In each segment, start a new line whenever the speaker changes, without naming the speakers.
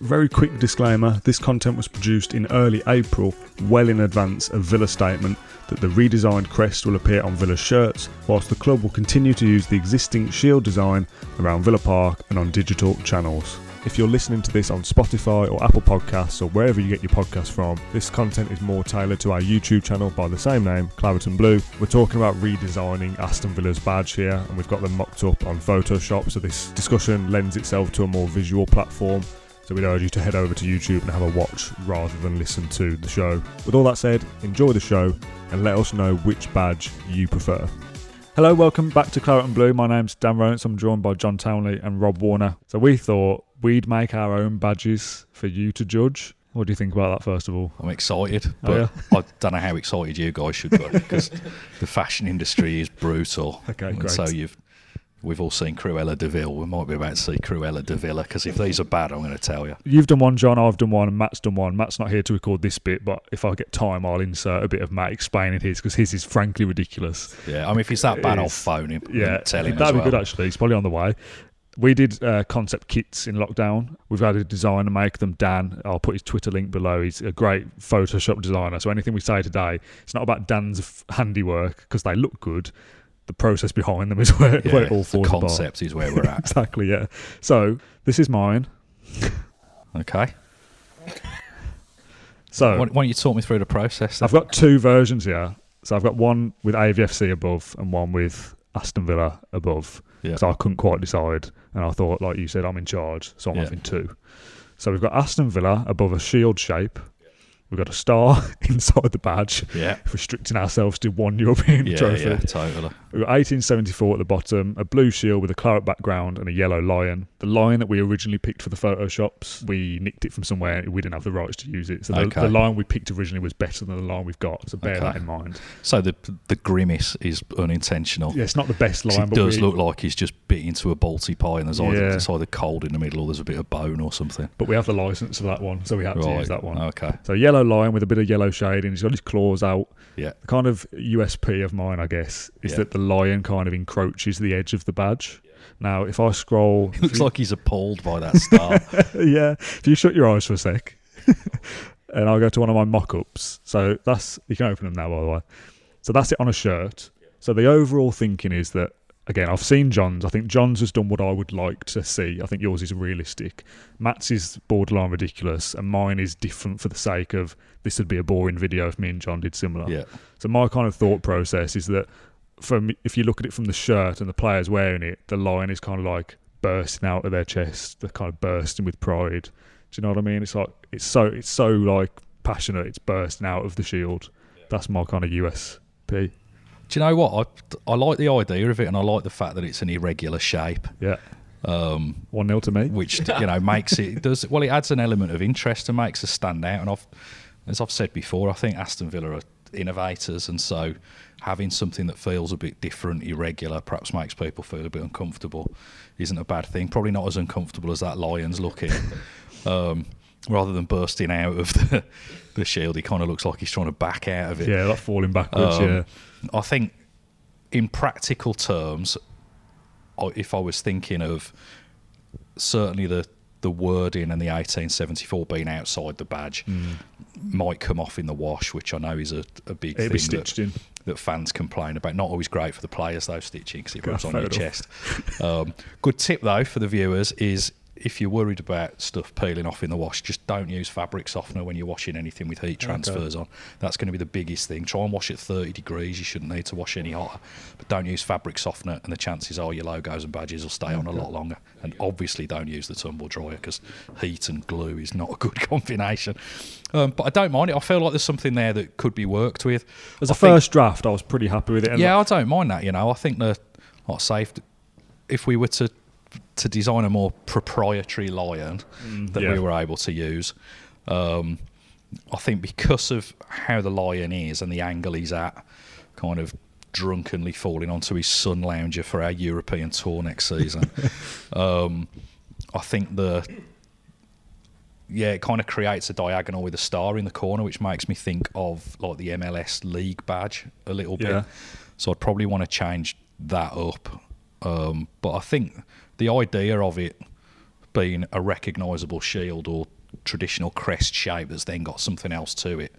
Very quick disclaimer this content was produced in early April, well in advance of Villa's statement that the redesigned crest will appear on Villa's shirts, whilst the club will continue to use the existing shield design around Villa Park and on digital channels. If you're listening to this on Spotify or Apple Podcasts or wherever you get your podcasts from, this content is more tailored to our YouTube channel by the same name, Claret and Blue. We're talking about redesigning Aston Villa's badge here, and we've got them mocked up on Photoshop, so this discussion lends itself to a more visual platform. So we'd urge you to head over to YouTube and have a watch rather than listen to the show. With all that said, enjoy the show and let us know which badge you prefer. Hello, welcome back to Claret and Blue. My name's Dan Rolinson. I'm joined by John Townley and Rob Warner. So we thought we'd make our own badges for you to judge. What do you think about that, first of all?
I'm excited,
Oh,
but
yeah?
I don't know how excited you guys should be because the fashion industry is brutal.
Okay,
And
great.
So you've we've all seen Cruella de Vil. We might be about to see Cruella de Villa because if these are bad, I'm going to tell you.
You've done one, John. I've done one, and Mat's done one. Mat's not here to record this bit, but if I get time, I'll insert a bit of Mat explaining his because his is frankly ridiculous.
Yeah, I mean if he's that bad, I'll phone him.
Yeah,
tell him.
that'd be
well.
good actually. He's probably on the way. We did uh, concept kits in lockdown. We've had a designer make them. Dan, I'll put his Twitter link below. He's a great Photoshop designer. So anything we say today, it's not about Dan's f- handiwork because they look good. The process behind them is where,
Yeah,
where it all
the
falls apart.
concept is where we're at.
Exactly. Yeah. So this is mine.
Okay.
So
Why, why don't you talk me through the process? then?
I've got two versions here. So I've got one with AVFC above and one with Aston Villa above.
Yeah.
So I couldn't quite decide, and I thought, like you said, I'm in charge, so I'm
Yeah.
having two. So we've got Aston Villa above a shield shape. We've got a star inside the badge,
Yeah.
restricting ourselves to one European
Yeah,
trophy.
yeah, totally.
We've got 1874 at the bottom, a blue shield with a claret background and a yellow lion. The lion that we originally picked for the photoshops, we nicked it from somewhere. We didn't have the rights to use it. So the,
Okay.
the lion we picked originally was better than the lion we've got. So bear
Okay.
that in mind.
So the the grimace is unintentional.
Yeah, it's not the best lion,
it does
we,
look like he's just bit into a balti pie, and there's either, it's either cold in the middle or there's a bit of bone or something.
but we have the license for that one, so we had to use that one.
Okay.
So yellow lion with a bit of yellow shading. He's got his claws out.
Yeah.
The kind of USP of mine, I guess, is
Yeah.
that the lion kind of encroaches the edge of the badge. Now, if I scroll,
It looks like he's appalled by that star.
yeah, if you shut your eyes for a sec, and I'll go to one of my mock-ups. So that's you can open them now, by the way. So that's it on a shirt. So the overall thinking is that again, I've seen John's. I think John's has done what I would like to see. I think yours is realistic. Mat's is borderline ridiculous, and mine is different for the sake of this would be a boring video if me and John did similar.
yeah.
So my kind of thought process is that from if you look at it from the shirt and the players wearing it, the line is kind of like bursting out of their chest. They're kind of bursting with pride. Do you know what I mean? It's like it's so it's so like passionate. It's bursting out of the shield. That's my kind of USP.
Do you know what? I, I like the idea of it, and I like the fact that it's an irregular shape,
Yeah.
um,
One nil to me.
which you know makes it does well. It adds an element of interest and makes us stand out. And I've, as I've said before, I think Aston Villa are innovators, and so having something that feels a bit different, irregular, perhaps makes people feel a bit uncomfortable, isn't a bad thing. Probably not as uncomfortable as that Lions looking. um, rather than bursting out of the, the shield, he kind of looks like he's trying to back out of it.
Yeah, like falling backwards.
Um,
yeah.
I think, in practical terms, if I was thinking of certainly the the wording and the 1874 being outside the badge might come off in the wash, which I know is a, a big
It'd
thing that, that fans complain about. Not always great for the players though, stitching because it rubs on your
enough.
chest. Um, good tip though for the viewers is if you're worried about stuff peeling off in the wash, just don't use fabric softener when you're washing anything with heat transfers on. That's going to be the biggest thing. Try and wash it 30 degrees. You shouldn't need to wash any hotter. But don't use fabric softener, and the chances are your logos and badges will stay on a lot longer. And obviously, don't use the tumble dryer because heat and glue is not a good combination. Um, but I don't mind it. I feel like there's something there that could be worked with.
As
I
a
think-
first draft, I was pretty happy with it. and
yeah, I don't mind that. You know, I think the like safe. If we were to to design a more proprietary lion that
yeah.
we were able to use, um, I think because of how the lion is and the angle he's at, kind of drunkenly falling onto his sun lounger for our European tour next season. um, I think the yeah, it kind of creates a diagonal with a star in the corner, which makes me think of like the MLS League badge a little bit. So I'd probably want to change that up. Um, but I think the idea of it being a recognisable shield or traditional crest shape that's then got something else to it.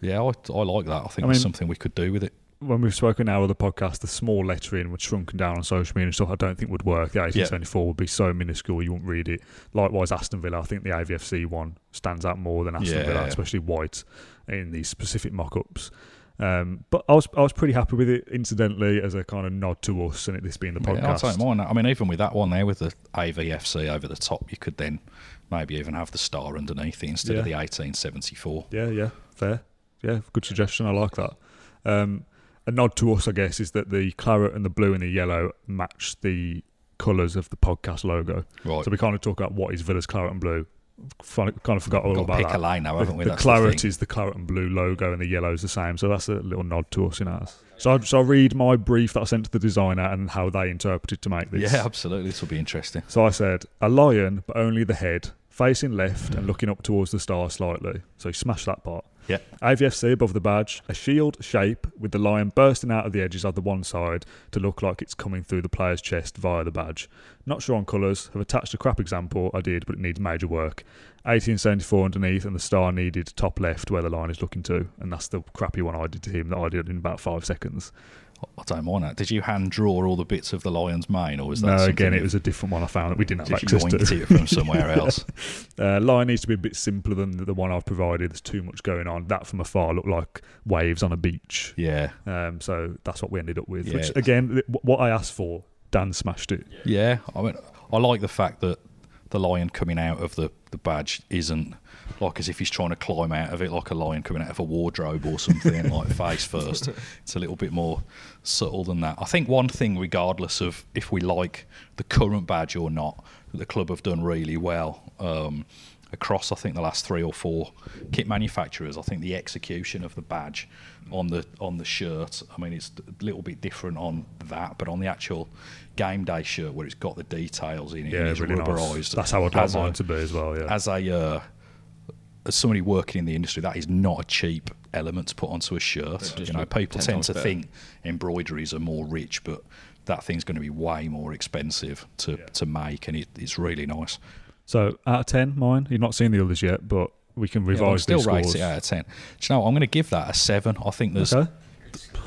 Yeah, I, I like that. I think
I
there's something we could do with it.
when we've spoken now of the podcast, the small lettering was shrunken down on social media and stuff. I don't think would work. The 1874 would be so minuscule you wouldn't read it. Likewise, Aston Villa. I think the AVFC one stands out more than Aston
Yeah.
Villa, especially white in these specific mock-ups. Um, but I was I was pretty happy with it. Incidentally, as a kind of nod to us and it this being the
Yeah, I
podcast.
don't mind that. I mean, even with that one there with the AVFC over the top, you could then maybe even have the star underneath it instead of the 1874.
Yeah, yeah, fair. Yeah, good suggestion. I like that. Um, a nod to us, I guess, is that the claret and the blue and the yellow match the colours of the podcast logo.
Right.
So we kind of talk about what is Villa's claret and blue. Kind of forgot all about
pick
that.
a lane now,
The-
haven't we?
The
That's the
claret
thing.
is the claret and blue logo, and the yellow is the same. So that's a little nod to us in ours. So I, so I read my brief that I sent to the designer and how they interpreted to make this.
Yeah, absolutely. This will be interesting.
So I said, a lion, but only the head, facing left and looking up towards the star slightly. So he smashed that part.
Yeah.
AVFC above the badge, a shield shape with the lion bursting out of the edges of the one side to look like it's coming through the player's chest via the badge. Not sure on colours, have attached a crap example I did, but it needs major work. 1874 underneath, and the star needed top left where the line is looking to, and that's the crappy one I did to him that I did in about five seconds.
I don't mind that. Did you hand draw all the bits of the lion's mane, or was that
No, again, it was a different one I found that we didn't have
Did you
access to.
it from somewhere else?
Uh, line needs to be a bit simpler than the one I've provided. There's too much going on. That from afar looked like waves on a beach.
Yeah,
Um, so that's what we ended up with.
Yeah.
Which again, what I asked for, Dan smashed it.
yeah. I mean, I like the fact that the lion coming out of the, the badge isn't like as if he's trying to climb out of it like a lion coming out of a wardrobe or something like face first. It's a little bit more subtle than that. I think one thing, regardless of if we like the current badge or not, that the club have done really well. Um, across I think the last three or four kit manufacturers. I think the execution of the badge on the on the shirt. I mean, it's a little bit different on that, but on the actual game day shirt where it's got the details in it,
Yeah,
it's
really nice. That's how I'd like mine to be as well. Yeah.
As a uh, as somebody working in the industry, that is not a cheap element to put onto a shirt.
just
You know, people tend to
better.
think embroideries are more rich, but that thing's going to be way more expensive to, to make, and it, it's really nice.
So out of ten, mine. You've not seen the others yet, but we can
Yeah,
revise
still
these
rate
scores.
it out of ten. Do you know? what? I'm going to give that a seven. I think there's
Okay.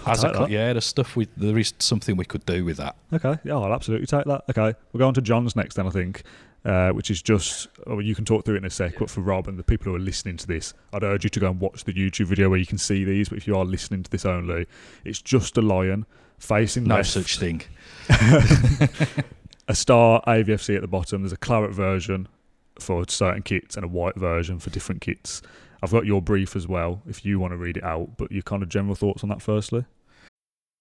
as a yeah, there's stuff we there is something we could do with that.
Okay, yeah, I'll absolutely take that. Okay, we'll go on to John's next then, I think, uh, which is just, oh, you can talk through it in a sec, but for Rob and the people who are listening to this, I'd urge you to go and watch the YouTube video where you can see these, but if you are listening to this only, it's just a lion facing
No
left,
such thing.
a star AVFC at the bottom, there's a claret version for certain kits and a white version for different kits. I've got your brief as well, if you want to read it out, but your kind of general thoughts on that firstly?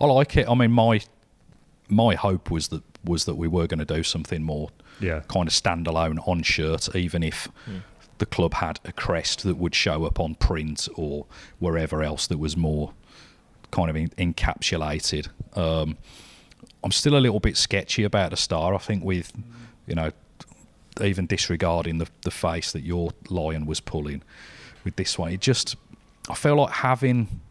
I like it. I mean, my my hope was that was that we were going to do something more
Yeah.
kind of standalone on shirt, even if the club had a crest that would show up on print or wherever else that was more kind of en- encapsulated. Um, I'm still a little bit sketchy about the star. I think with, you know, even disregarding the the face that your lion was pulling with this one, it just I feel like having the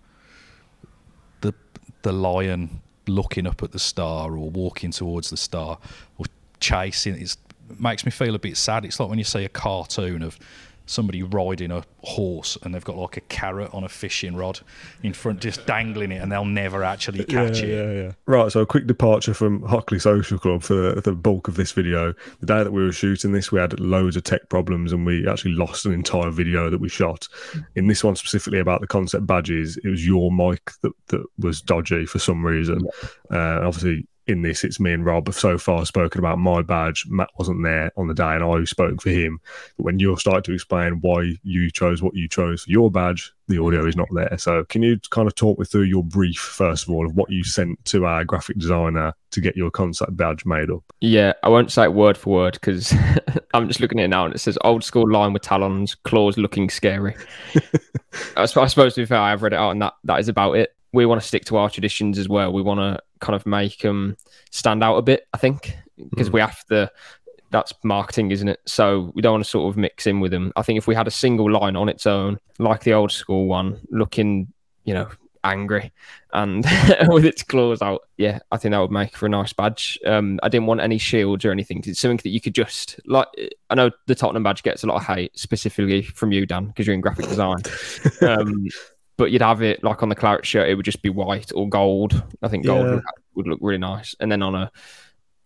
the lion looking up at the star or walking towards the star or chasing it makes me feel a bit sad. It's like when you see a cartoon of somebody riding a horse and they've got like a carrot on a fishing rod in front, just dangling it, and they'll never actually catch
yeah,
it.
Yeah, yeah. Right, so a quick departure from Hockley Social Club for the, the bulk of this video. The day that we were shooting this, we had loads of tech problems and we actually lost an entire video that we shot. In this one specifically about the concept badges, it was your mic that, that was dodgy for some reason. Uh, and obviously, in this, it's me and Rob have so far spoken about my badge. Mat wasn't there on the day, and I spoke for him. But when you're starting to explain why you chose what you chose for your badge, the audio is not there. So, can you kind of talk me through your brief, first of all, of what you sent to our graphic designer to get your concept badge made up?
Yeah, I won't say it word for word because I'm just looking at it now and it says old school line with talons, claws looking scary. I, I suppose to be fair, I've read it out and that, that is about it. We want to stick to our traditions as well. We want to kind of make them stand out a bit, I think, because we have to. That's marketing, isn't it? So we don't want to sort of mix in with them. I think if we had a single line on its own, like the old school one, looking, you know, angry and with its claws out. Yeah, I think that would make for a nice badge. Um, I didn't want any shields or anything. It's something that you could just like. I know the Tottenham badge gets a lot of hate, specifically from you, Dan, because you're in graphic design. um, but you'd have it like on the claret shirt, it would just be white or gold. I think gold
Yeah.
would, would look really nice. And then on a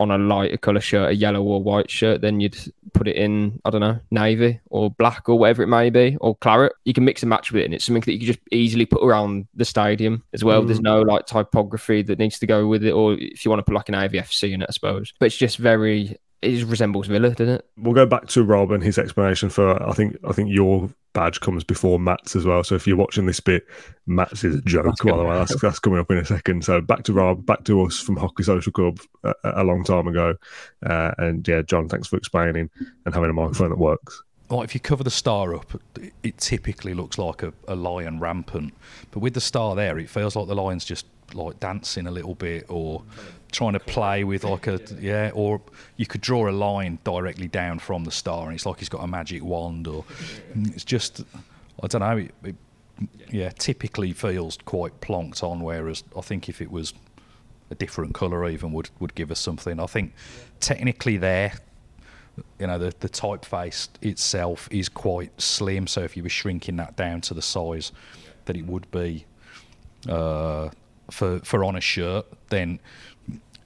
on a lighter color shirt, a yellow or white shirt, then you'd put it in, I don't know, navy or black or whatever it may be, or claret. You can mix and match with it, and it's something that you can just easily put around the stadium as well. There's mm. no like typography that needs to go with it, or if you want to put like an AVFC in it, I suppose. But it's just very, it just resembles Villa, doesn't it?
We'll go back to Rob and his explanation for. I think I think your badge comes before Mat's as well. So if you're watching this bit, Mat's is a joke. By the way, that's, that's coming up in a second. So back to Rob, back to us from Hockley Social Club a, a long time ago. Uh, and yeah, John, thanks for explaining and having a microphone that works.
Like if you cover the star up, it- it typically looks like a, a lion rampant. But with the star there, it feels like the lion's just like dancing a little bit or trying to play with like a yeah. Or you could draw a line directly down from the star, and it's like he's got a magic wand. Or it's just I don't know. It, it, yeah, typically feels quite plonked on. Whereas I think if it was a different colour, even would would give us something. I think technically there you know the the typeface itself is quite slim so if you were shrinking that down to the size that it would be uh, for for on a shirt then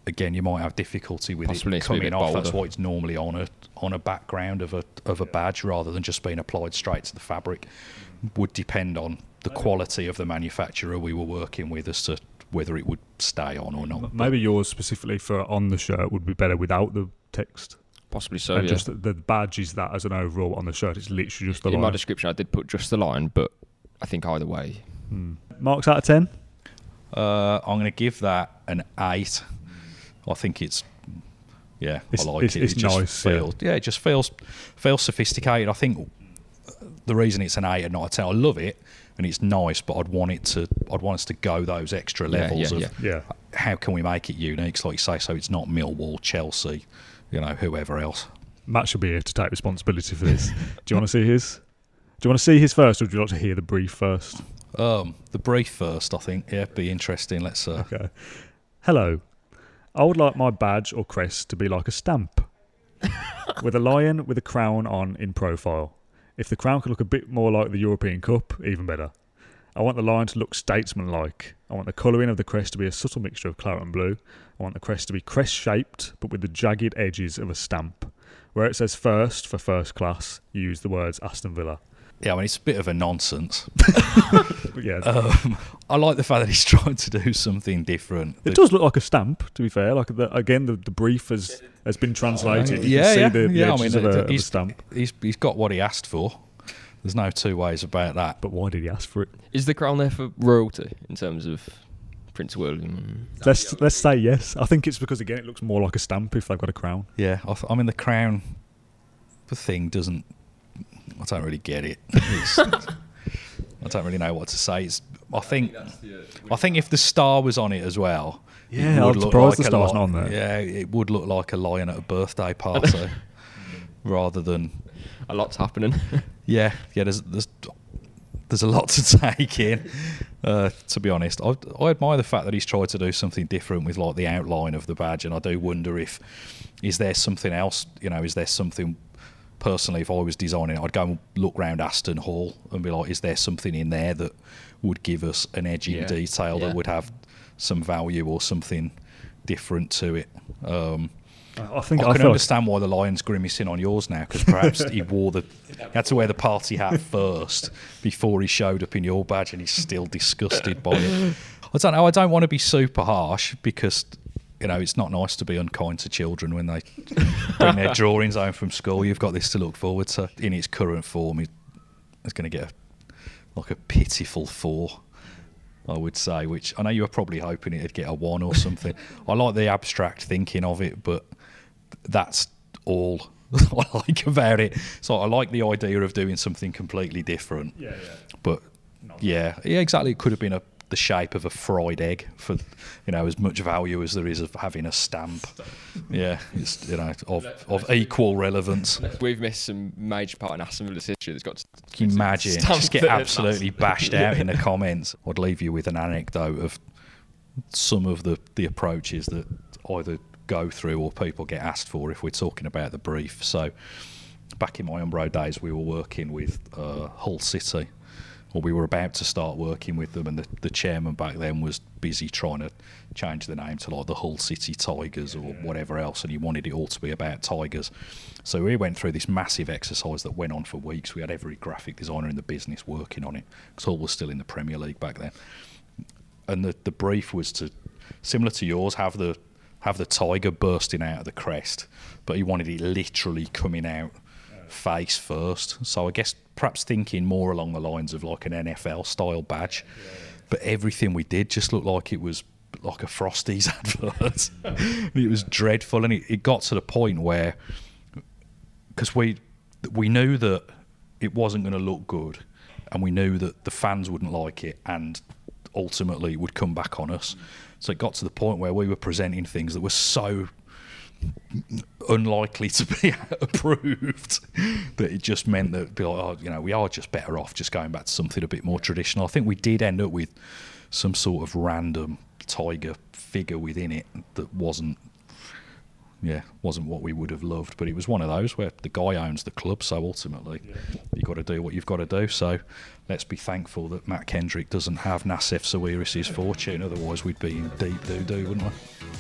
again you might have difficulty with
Possibly
it
needs to be a
coming
bit
off that's why it's normally on a on a background of a of a badge rather than just being applied straight to the fabric would depend on the quality of the manufacturer we were working with as to whether it would stay on or not
Maybe yours specifically for on the shirt would be better without the text.
Possibly so.
and
yeah.
just the, the badge is that as an overall on the shirt. It's literally just the
in my description, I did put just the line, but I think either way, hmm.
Marks out of 10?
Uh, I'm going to give that an eight. I think it's yeah,
It's-
I like
it's-
it.
it's
it just
nice, yeah.
feels yeah. it just feels feels sophisticated. I think the reason it's an eight and not a ten, I love it and it's nice, but I'd want it to I'd want us to go those extra
Yeah,
levels
yeah,
of
yeah.
how can we make it unique, so like you say, so it's not Millwall, Chelsea, you know, whoever else.
Mat should be here to take responsibility for this. do you want to see his? Do you want to see his first, or would you like to hear the brief first?
Um, the brief first, I think. Yeah, be interesting. Let's uh,
Okay. Hello. I would like my badge or crest to be like a stamp, with a lion with a crown on in profile. If the crown could look a bit more like the European Cup, even better. I want the lion to look statesman-like. I want the colouring of the crest to be a subtle mixture of claret and blue. I want the crest to be crest-shaped, but with the jagged edges of a stamp. Where it says first for first class, you use the words Aston Villa.
Yeah, I mean it's a bit of a nonsense.
But yeah,
Um, I like the fact that he's trying to do something different.
it does look like a stamp. To be fair, like the, again, the, the brief has has been translated. You
yeah,
can see
yeah,
the, the
yeah. I mean,
of, a, of a stamp.
he's he's got what he asked for. There's no two ways about that.
But why did he ask for it?
Is the crown there for royalty in terms of Prince William?
Let's let's say yes. I think it's because again, it looks more like a stamp if they've got a crown.
Yeah, I, th- I mean the crown, the thing doesn't. I don't really get it. I don't really know what to say. It's, I think, I think if the star was on it as well,
Yeah, I'm
look
surprised the
a
star's
li-
not on there.
Yeah, it would look like a lion at a birthday party, rather than
A lot's happening.
yeah, yeah. There's there's there's a lot to take in. Uh, to be honest, I, I admire the fact that he's tried to do something different with like the outline of the badge, and I do wonder if is there something else. You know, is there something? Personally, if I was designing it, I'd go and look round Aston Hall and be like, is there something in there that would give us an edge in
Yeah.
detail
Yeah.
that would have some value or something different to it? Um,
I think
I
I,
can
feel like-
understand why the lion's grimacing on yours now because perhaps he wore the he had to wear the party hat first before he showed up in your badge and he's still disgusted by it. I don't know. I don't want to be super harsh because you know it's not nice to be unkind to children when they bring their drawings home from school. You've got this to look forward to. In its current form, it- it's going to get a, like a pitiful four. I would say, which I know you were probably hoping it'd get a one or something. I like the abstract thinking of it, but that's all I like about it. So I like the idea of doing something completely different. Yeah, yeah. But yeah, yeah, exactly. It could have been a the shape of a fried egg for you know as much value as there is of having a stamp. Yeah, it's you know of of equal relevance.
We've missed some major part in Aston Villa's history that's got to
Can you imagine? Just get absolutely bashed out in the comments. I'd leave you with an anecdote of some of the, the approaches that either go through or people get asked for if we're talking about the brief. So, back in my Umbro days, we were working with uh, Hull City, or we were about to start working with them, and the, the chairman back then was busy trying to change the name to like the Hull City Tigers or whatever else, and he wanted it all to be about tigers. So we went through this massive exercise that went on for weeks. We had every graphic designer in the business working on it because Hull was still in the Premier League back then and the, the brief was to similar to yours have the have the tiger bursting out of the crest but he wanted it literally coming out face first. So i guess perhaps thinking more along the lines of like an nfl style badge. But everything we did just looked like it was like a frosties advert. It was dreadful. And it, it got to the point where because we we knew that it wasn't going to look good, and we knew that the fans wouldn't like it, and ultimately it would come back on us. So it got to the point where we were presenting things that were so unlikely to be approved that it just meant that oh, you know we are just better off just going back to something a bit more traditional. I think we did end up with some sort of random tiger figure within it that wasn't yeah, wasn't what we would have loved, but it was one of those where the guy owns the club, so ultimately you've got to do what you've got to do. So let's be thankful that Mat Kendrick doesn't have Nassef Sawiris' fortune, otherwise we'd be in deep doo doo, wouldn't we?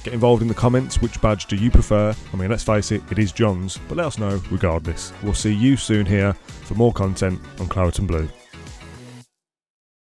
Get involved in the comments. Which badge do you prefer? I mean, let's face it, it is John's, but let us know regardless. We'll see you soon here for more content on Claret and Blue.